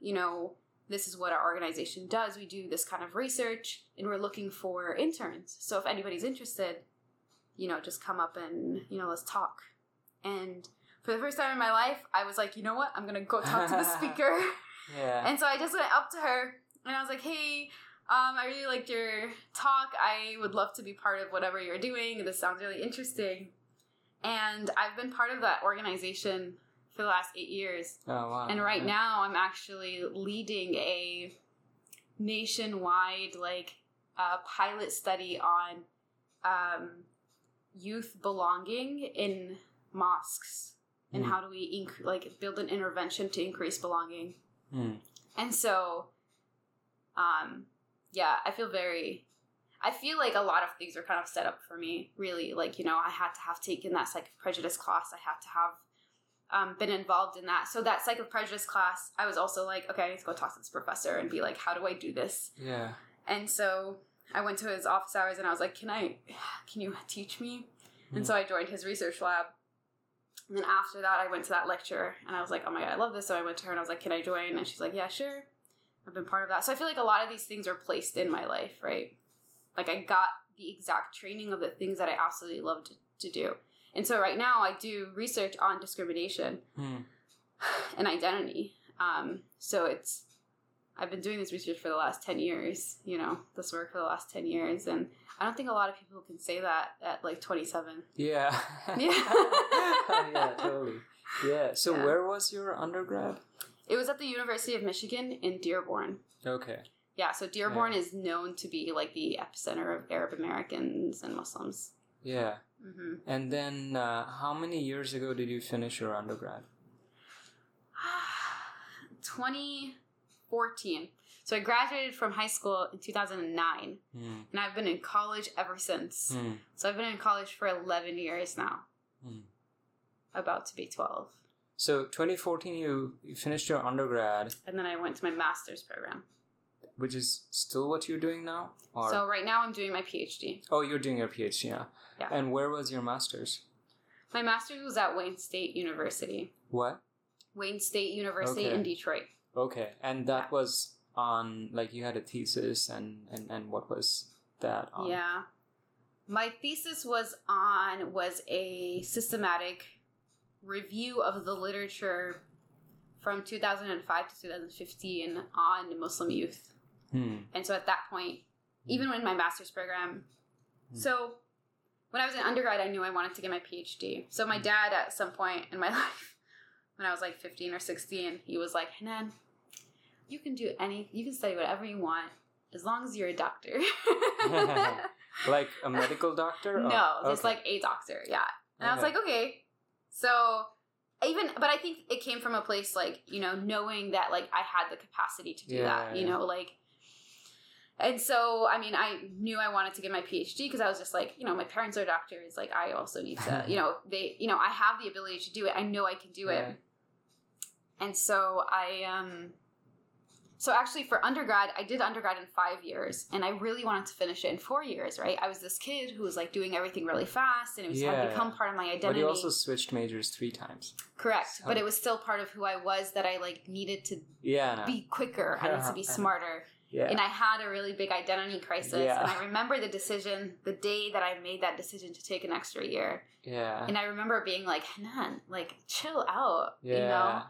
you know, this is what our organization does. We do this kind of research and we're looking for interns. So if anybody's interested, you know, just come up and, you know, let's talk. And for the first time in my life, I was like, you know what? I'm going to go talk to the *laughs* speaker. Yeah. And so I just went up to her and I was like, hey, um, I really liked your talk. I would love to be part of whatever you're doing. This sounds really interesting. And I've been part of that organization for the last eight years. oh wow. And right Yeah. now I'm actually leading a nationwide, like, uh, pilot study on um, youth belonging in mosques. And Mm. how do we inc- like build an intervention to increase belonging? Mm. And so, um, yeah, I feel very. I feel like a lot of things are kind of set up for me. Really, like you know, I had to have taken that psych of prejudice class. I had to have um, been involved in that. So that psych of prejudice class, I was also like, okay, I need to go talk to this professor and be like, how do I do this? Yeah. And so I went to his office hours and I was like, can I, can you teach me? And Mm. so I joined his research lab. And then after that, I went to that lecture and I was like, oh my God, I love this. So I went to her and I was like, can I join? And she's like, yeah, sure. I've been part of that. So I feel like a lot of these things are placed in my life, right? Like I got the exact training of the things that I absolutely loved to, to do. And so right now I do research on discrimination Mm. *sighs* and identity. Um, so it's I've been doing this research for the last ten years. You know, this work for the last ten years, and I don't think a lot of people can say that at like twenty seven. Yeah. Yeah. *laughs* yeah, totally. Yeah. So Yeah. where was your undergrad? It was at the University of Michigan in Dearborn. Okay. Yeah, so Dearborn is known to be like the epicenter of Arab Americans and Muslims. Yeah. hmm And then uh, how many years ago did you finish your undergrad? *sighs* 2014. So I graduated from high school in 2009, Mm. and I've been in college ever since. Mm. So I've been in college for 11 years now. Mm. About to be 12. So 2014, you, you finished your undergrad, And then I went to my master's program. which is still what you're doing now? Or So right now I'm doing my PhD. oh, you're doing your PhD, yeah. Yeah. And where was your master's? My master's was at Wayne State University. What? Wayne State University Okay. in Detroit. Okay, and that Yeah. was on like you had a thesis, and and and what was that on? Yeah. My thesis was on was a systematic review of the literature from 2005 to 2015 on Muslim youth. Hmm. And so at that point, even in my master's program, Hmm. so when I was an undergrad, I knew I wanted to get my PhD. So my dad, at some point in my *laughs* life, when I was like 15 or 16, he was like, Hanan, you can do any, you can study whatever you want as long as you're a doctor. *laughs* *laughs* Like a medical doctor? Oh, no, just okay. like a doctor, yeah. And I was like, okay. So even, but I think it came from a place like you know knowing that like I had the capacity to do that. You Yeah. know, like and so I mean I knew I wanted to get my PhD because I was just like you know my parents are doctors like I also need to you know they you know I have the ability to do it I know I can do it and so I um so actually for undergrad I did undergrad in five years and I really wanted to finish it in four years right I was this kid who was like doing everything really fast and it was had Yeah. become part of my identity But you also switched majors three times. correct So- but it was still part of who I was that I like needed to Yeah. no. be quicker I needed to be *laughs* smarter yeah. and I had a really big identity crisis. Yeah. And I remember the decision, the day that I made that decision to take an extra year. yeah. And I remember being like, Hanan, like, chill out, yeah. you know?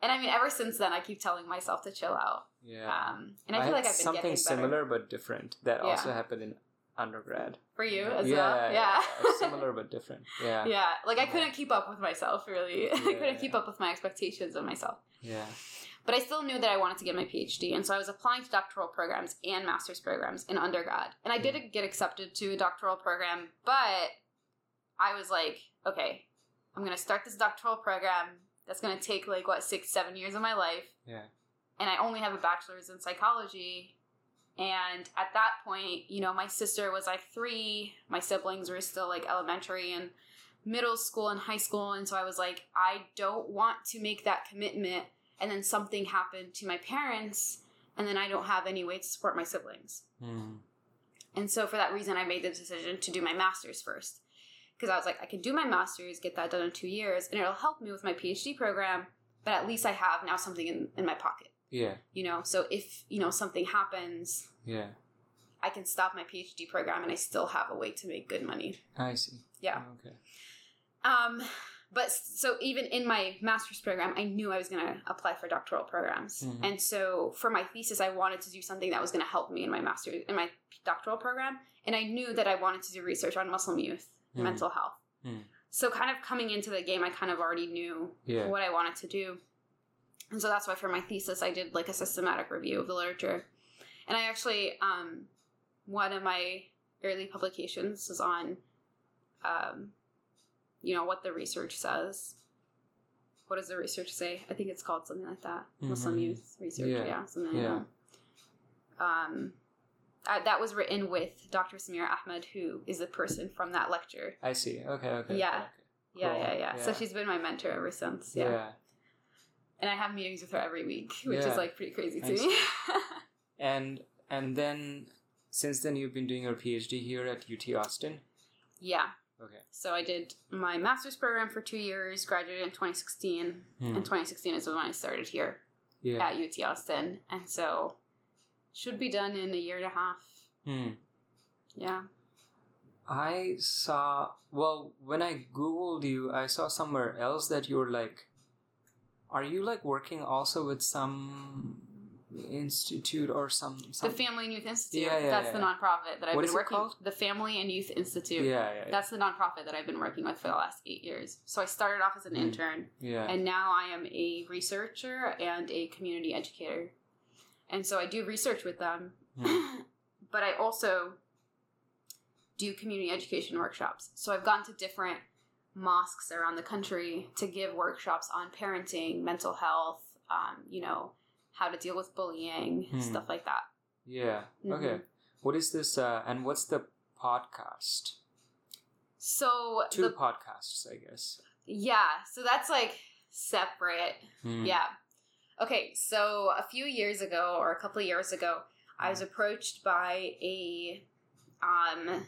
And I mean, ever since then, I keep telling myself to chill out. Yeah. Um, and I feel like I've been something similar but different that Yeah. also happened in undergrad. For you as yeah, well? Yeah. similar but different. Yeah. *laughs* yeah. Like, I couldn't keep up with myself, really. *laughs* I couldn't keep up with my expectations of myself. Yeah. But I still knew that I wanted to get my PhD, and so I was applying to doctoral programs and master's programs in undergrad. And I did get accepted to a doctoral program, but I was like, okay, I'm gonna start this doctoral program. That's gonna take like what six, seven years of my life, Yeah. And I only have a bachelor's in psychology. And at that point, you know, my sister was like three. My siblings were still like elementary and middle school and high school. And so I was like, I don't want to make that commitment and then something happened to my parents and then I don't have any way to support my siblings. Hmm. And so for that reason, I made the decision to do my master's first. Because I was like, I can do my master's, get that done in two years, and it'll help me with my PhD program, but at least I have now something in, in my pocket, Yeah. you know? So if, you know, something happens, Yeah. I can stop my PhD program and I still have a way to make good money. I see. Yeah. Okay. Um, but so even in my master's program, I knew I was going to apply for doctoral programs. Mhm. And so for my thesis, I wanted to do something that was going to help me in my master's, in my doctoral program. And I knew that I wanted to do research on Muslim youth and Mhm. mental health. Mhm. So kind of coming into the game, I kind of already knew Yeah. what I wanted to do. And so that's why for my thesis, I did like a systematic review of the literature. And I actually, um, one of my early publications was on, um, you know, what the research says. What does the research say? I think it's called something like that. Muslim Mhm. youth research. Yeah. Yeah. something like Yeah. that. Um, uh, that was written with Dr. Sameera Ahmed, who is the person from that lecture. I see. Okay. Okay. Yeah. okay. Yeah, Cool. yeah, yeah, So she's been my mentor ever since. Yeah. And I have meetings with her every week, which Yeah. is like pretty crazy to me. *laughs* And and then since then you've been doing your PhD here at UT Austin. yeah. Okay. So I did my master's program for two years, graduated in 2016, Hmm. and 2016 is when I started here Yeah. at UT Austin, and so should be done in a year and a half. Hmm. Yeah. I saw well when I googled you, I saw somewhere else that you're like are you like working also with some institute or some, some The Family and Youth Institute. Yeah, yeah, that's yeah, the yeah. nonprofit that I've What been working. called? The Family and Youth Institute. yeah, yeah, yeah. That's the nonprofit that I've been working with for the last eight years. So I started off as an Mm. intern, yeah. and now I am a researcher and a community educator. And so I do research with them, *laughs* but I also do community education workshops. So I've gone to different mosques around the country to give workshops on parenting, mental health, um, you know, how to deal with bullying, Hmm. stuff like that. yeah. Mhm. Okay. What is this uh and what's the podcast? So Two the, podcasts, I guess. yeah, so that's like separate. Hmm. Yeah. Okay, so a few years ago or a couple of years ago, I was approached by a um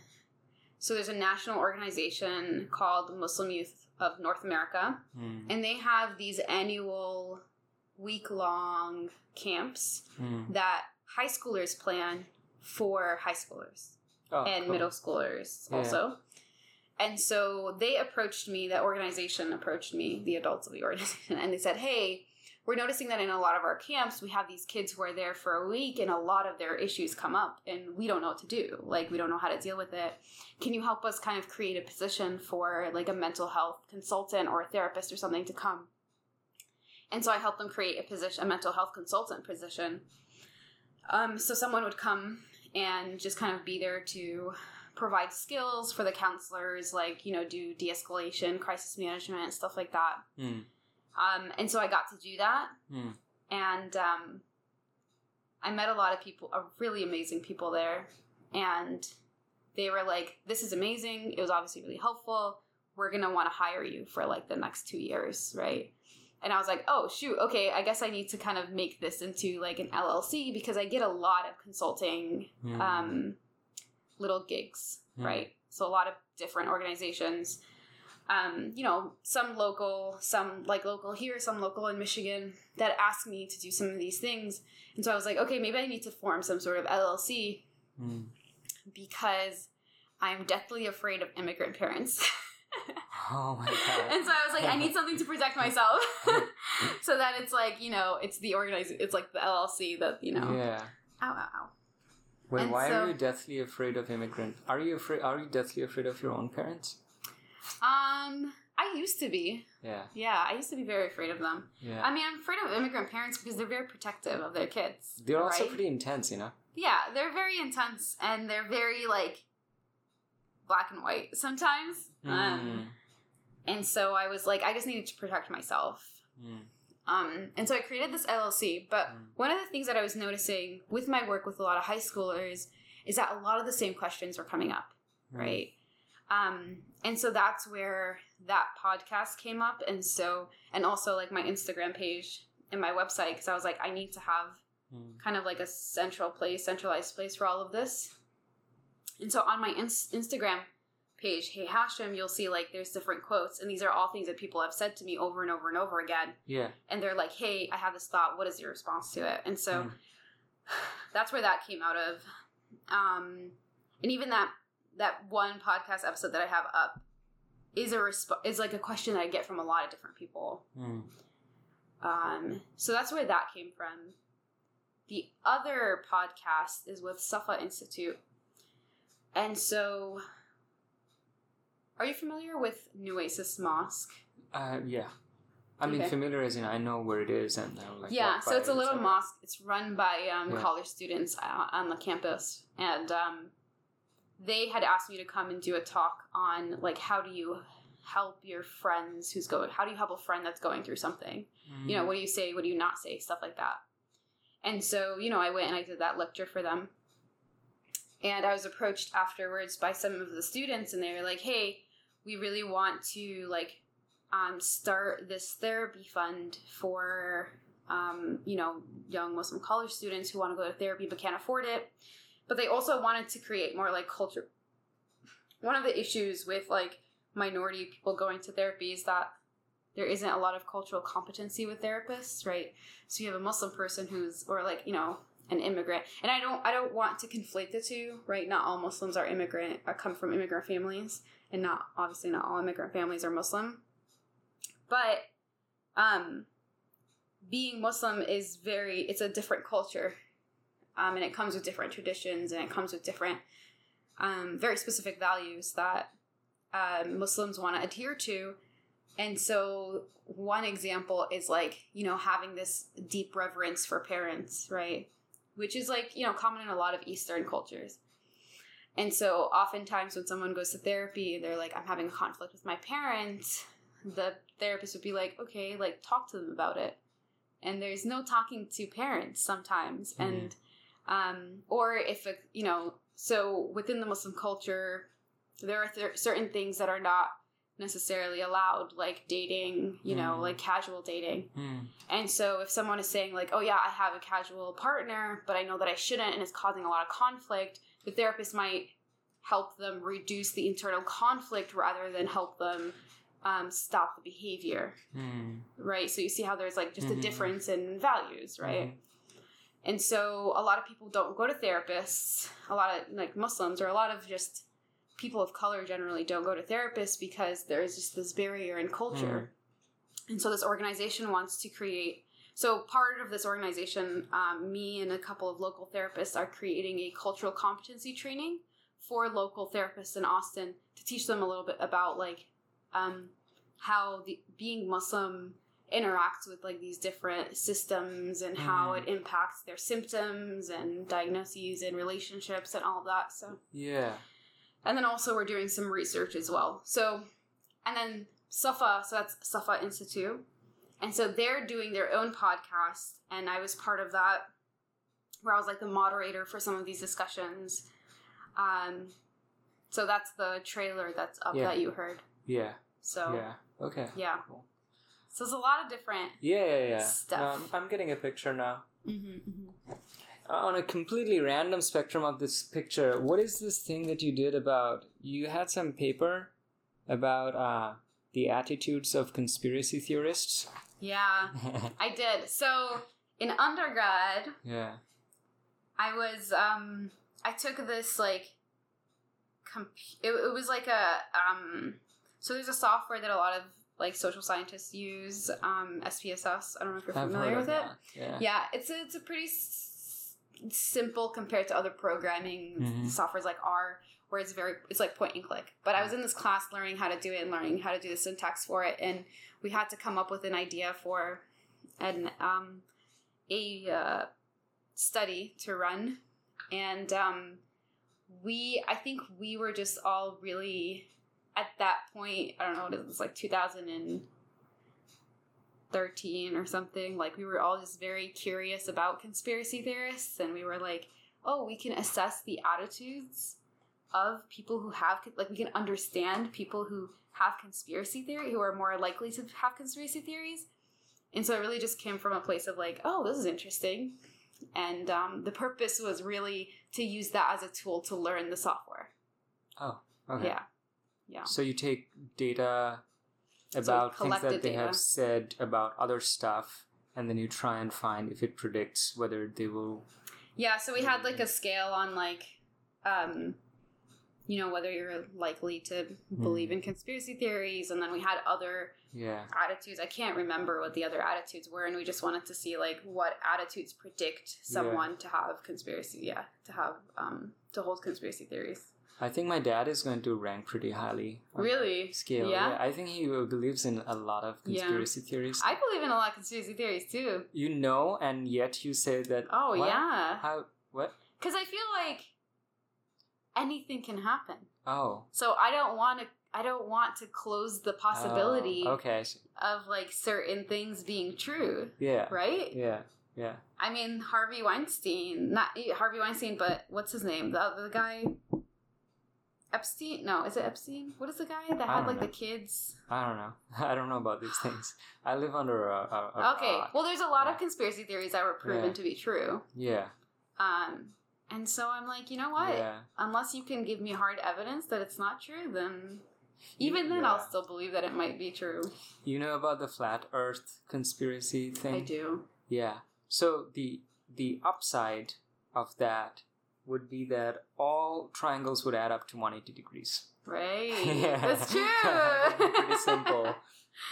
so there's a national organization called Muslim Youth of North America Hmm. and they have these annual week long camps Hmm. that high schoolers plan for high schoolers Oh, and cool. middle schoolers Yeah. also. And so they approached me, that organization approached me, the adults of the organization, *laughs* and they said, Hey, we're noticing that in a lot of our camps, we have these kids who are there for a week and a lot of their issues come up and we don't know what to do. Like, we don't know how to deal with it. Can you help us kind of create a position for like a mental health consultant or a therapist or something to come? And so I helped them create a position, a mental health consultant position. Um, so someone would come and just kind of be there to provide skills for the counselors, like, you know, do de escalation, crisis management, stuff like that. Hmm. Um, and so I got to do that. Hmm. And um, I met a lot of people, a really amazing people there, and they were like, "This is amazing. It was obviously really helpful. We're gonna want to hire you for like the next two years, right?" And I was like, "Oh shoot, okay. I guess I need to kind of make this into like an LLC because I get a lot of consulting, Mm. um, little gigs, Mm. right? So a lot of different organizations." Um, you know, some local, some like local here, some local in Michigan that asked me to do some of these things. And so I was like, okay, maybe I need to form some sort of LLC Mm. because I'm deathly afraid of immigrant parents. *laughs* Oh my god. and so I was like, I need something to protect myself. *laughs* so that it's like, you know, it's the organize it's like the LLC that, you know, Yeah. ow, ow, ow. Wait, And why so- are you deathly afraid of immigrant? Are you afraid? Are you deathly afraid of your own parents? Um, I used to be. Yeah. Yeah, I used to be very afraid of them. Yeah. I mean, I'm afraid of immigrant parents because they're very protective of their kids. They're also pretty intense, you know. Yeah, they're very intense and they're very like black and white sometimes. Um, and so I was like, I just needed to protect myself. Mm. Um, and so I created this LLC. But Mm. one of the things that I was noticing with my work with a lot of high schoolers is that a lot of the same questions were coming up, Mm. right? Um, and so that's where that podcast came up. And so, and also like my Instagram page and my website, because I was like, I need to have Mm. kind of like a central place, centralized place for all of this. And so on my ins- Instagram page, Hey Hashem, you'll see like there's different quotes, and these are all things that people have said to me over and over and over again. Yeah. And they're like, Hey, I have this thought. What is your response to it? And so Mm. *sighs* that's where that came out of. Um, and even that that one podcast episode that I have up is a resp- is like a question that I get from a lot of different people. Mm. Um, so that's where that came from. The other podcast is with Safa Institute. And so, are you familiar with Nueces Mosque? Uh, yeah. I mean, Okay. familiar as in I know where it is and I'm like. yeah, so it's a little mosque. It's run by um, Yeah. college students uh, on the campus. And um, they had asked me to come and do a talk on, like, how do you help your friends who's going, how do you help a friend that's going through something? Mm. you know, what do you say, what do you not say, stuff like that. And so, you know, I went and I did that lecture for them. And I was approached afterwards by some of the students, and they were like, hey, we really want to, like, um, start this therapy fund for, um, you know, young Muslim college students who want to go to therapy but can't afford it. But they also wanted to create more, like, culture. One of the issues with, like, minority people going to therapy is that there isn't a lot of cultural competency with therapists, right? So you have a Muslim person who's or like, you know, an immigrant. And I don't I don't want to conflate the two, right? Not all Muslims are immigrant uh, come from immigrant families and not obviously not all immigrant families are Muslim. But um being Muslim is very it's a different culture. Um and it comes with different traditions and it comes with different um very specific values that um, Muslims want to adhere to and so one example is like, you know, having this deep reverence for parents, right? Which is like, you know, common in a lot of Eastern cultures. And so oftentimes when someone goes to therapy, they're like, I'm having a conflict with my parents, the therapist would be like, okay, like talk to them about it. And there's no talking to parents sometimes. Mhm. And, um, or if, a, you know, so within the Muslim culture, there are th- certain things that are not necessarily allowed like dating you know Mm. like casual dating Mm. and so if someone is saying like oh yeah i have a casual partner but i know that i shouldn't and it's causing a lot of conflict the therapist might help them reduce the internal conflict rather than help them um, stop the behavior Mm. right so you see how there's like just Mhm. a difference in values right Mhm. And so a lot of people don't go to therapists. A lot of like Muslims or a lot of just people of color generally don't go to therapists because there's just this barrier in culture. And so this organization wants to create. So part of this organization, um, me and a couple of local therapists are creating a cultural competency training for local therapists in Austin to teach them a little bit about like um, how the being Muslim interacts with like these different systems and how Mhm. it impacts their symptoms and diagnoses and relationships and all that. So Yeah. and then also we're doing some research as well. So and then Safa, so that's Safa Institute. And so they're doing their own podcast and I was part of that where I was like the moderator for some of these discussions. Um, so that's the trailer that's up Yeah. that you heard. Yeah. So yeah, Yeah. Okay. Cool. So there's a lot of different. Yeah, yeah, yeah. Stuff. Um, I'm getting a picture now. Mm-hmm, on a completely random spectrum of this picture, what is this thing that you did about? You had some paper about uh, the attitudes of conspiracy theorists. Yeah, *laughs* I did. So in undergrad, yeah. I was um I took this like comp- it, it was like a um so there's a software that a lot of like social scientists use um SPSS I don't know if you're I've familiar with it that. Yeah. yeah it's a, it's a pretty s- simple compared to other programming Mhm. softwares like R where it's very it's like point and click but I was in this class learning how to do it and learning how to do the syntax for it and we had to come up with an idea for an um a uh, study to run and um we i think we were just all really at that point i don't know what it was like 2013 or something like we were all just very curious about conspiracy theorists and we were like oh we can assess the attitudes of people who have like we can understand people who have conspiracy theory who are more likely to have conspiracy theories and so it really just came from a place of like oh this is interesting and um, the purpose was really to use that as a tool to learn the software Oh. Okay. yeah yeah So you take data about things that they data. have said about other stuff, and then you try and find if it predicts whether they will. yeah so we had like a scale on like um you know whether you're likely to believe in conspiracy theories and then we had other Yeah. attitudes i can't remember what the other attitudes were and we just wanted to see like what attitudes predict someone to have conspiracy yeah to have um to hold conspiracy theories I think my dad is going to rank pretty highly. on really Scale. Yeah? I think he believes in a lot of Yeah. conspiracy theories. i believe in a lot of conspiracy theories too you know, and yet you say that. oh What? yeah How? What? because i feel like anything can happen Oh. so i don't want to i don't want to close the possibility Oh, okay. of like certain things being true Yeah. right Yeah. Yeah. I mean, Harvey Weinstein, not Harvey Weinstein, but what's his name? The the guy Epstein? No, is it Epstein? What is the guy that had like know. the kids? I don't know. *laughs* I don't know about these *sighs* things. I live under a. a, a Okay, rock. well, there's a lot Yeah. of conspiracy theories that were proven Yeah. to be true. Yeah. Um, and so I'm like, you know what? Yeah. Unless you can give me hard evidence that it's not true, then even then I'll still believe that it might be true. You know about the flat Earth conspiracy thing? I do. Yeah. So the the upside of that would be that all triangles would add up to 180 degrees. Right. *laughs* Yeah. That's true. *laughs* Pretty simple.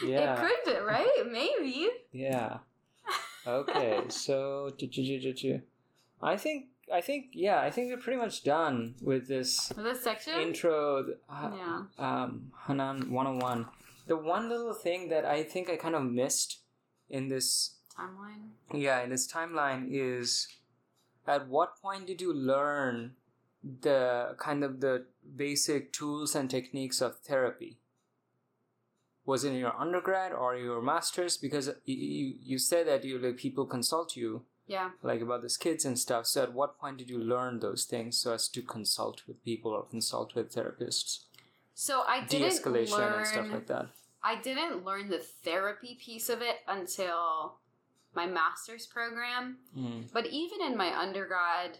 Yeah. It could, right? Maybe. Yeah. Okay. so I think I think yeah I think we're pretty much done with this For this section? intro. Uh, Yeah. um, Hanan 101. The one little thing that I think I kind of missed in this Timeline. yeah in this timeline is at what point did you learn the kind of the basic tools and techniques of therapy was it in your undergrad or your masters because you, you, said that you like people consult you Yeah. like about these kids and stuff so at what point did you learn those things so as to consult with people or consult with therapists So I didn't de-escalation learn. and stuff like that I didn't learn the therapy piece of it until my master's program. Mm. But even in my undergrad,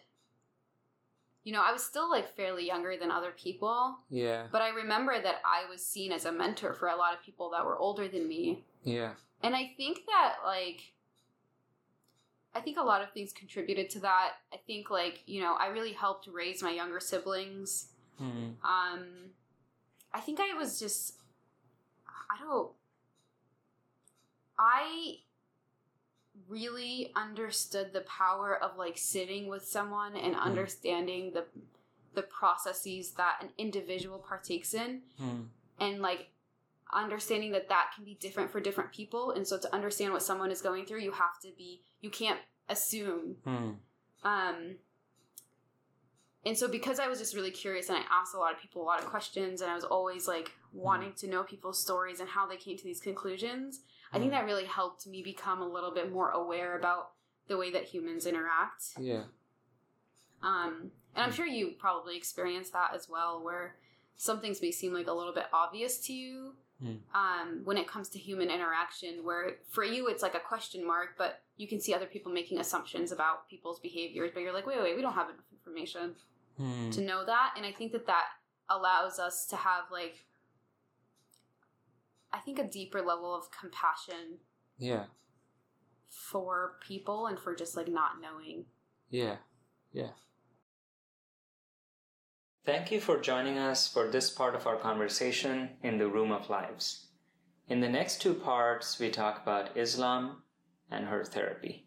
you know, I was still like fairly younger than other people. yeah But I remember that I was seen as a mentor for a lot of people that were older than me. yeah And I think that, like, I think a lot of things contributed to that. I think, like, you know, I really helped raise my younger siblings. Mm. Um, I think I was just, I don't, I really understood the power of like sitting with someone and understanding the the processes that an individual partakes in Mm. and like understanding that that can be different for different people and so to understand what someone is going through you have to be you can't assume Mm. um and so because i was just really curious and i asked a lot of people a lot of questions and i was always like wanting to know people's stories and how they came to these conclusions i think Mm. that really helped me become a little bit more aware about the way that humans interact yeah Um, and I'm sure you probably experienced that as well, where some things may seem like a little bit obvious to you Mm. um, when it comes to human interaction, where for you it's like a question mark, but you can see other people making assumptions about people's behaviors, but you're like, wait, wait, we don't have enough information Hmm. to know that. And I think that that allows us to have like, I think a deeper level of compassion Yeah. for people and for just like not knowing. Yeah. Yeah. Thank you for joining us for this part of our conversation in the Room of Lives. In the next two parts, we talk about Islam and her therapy.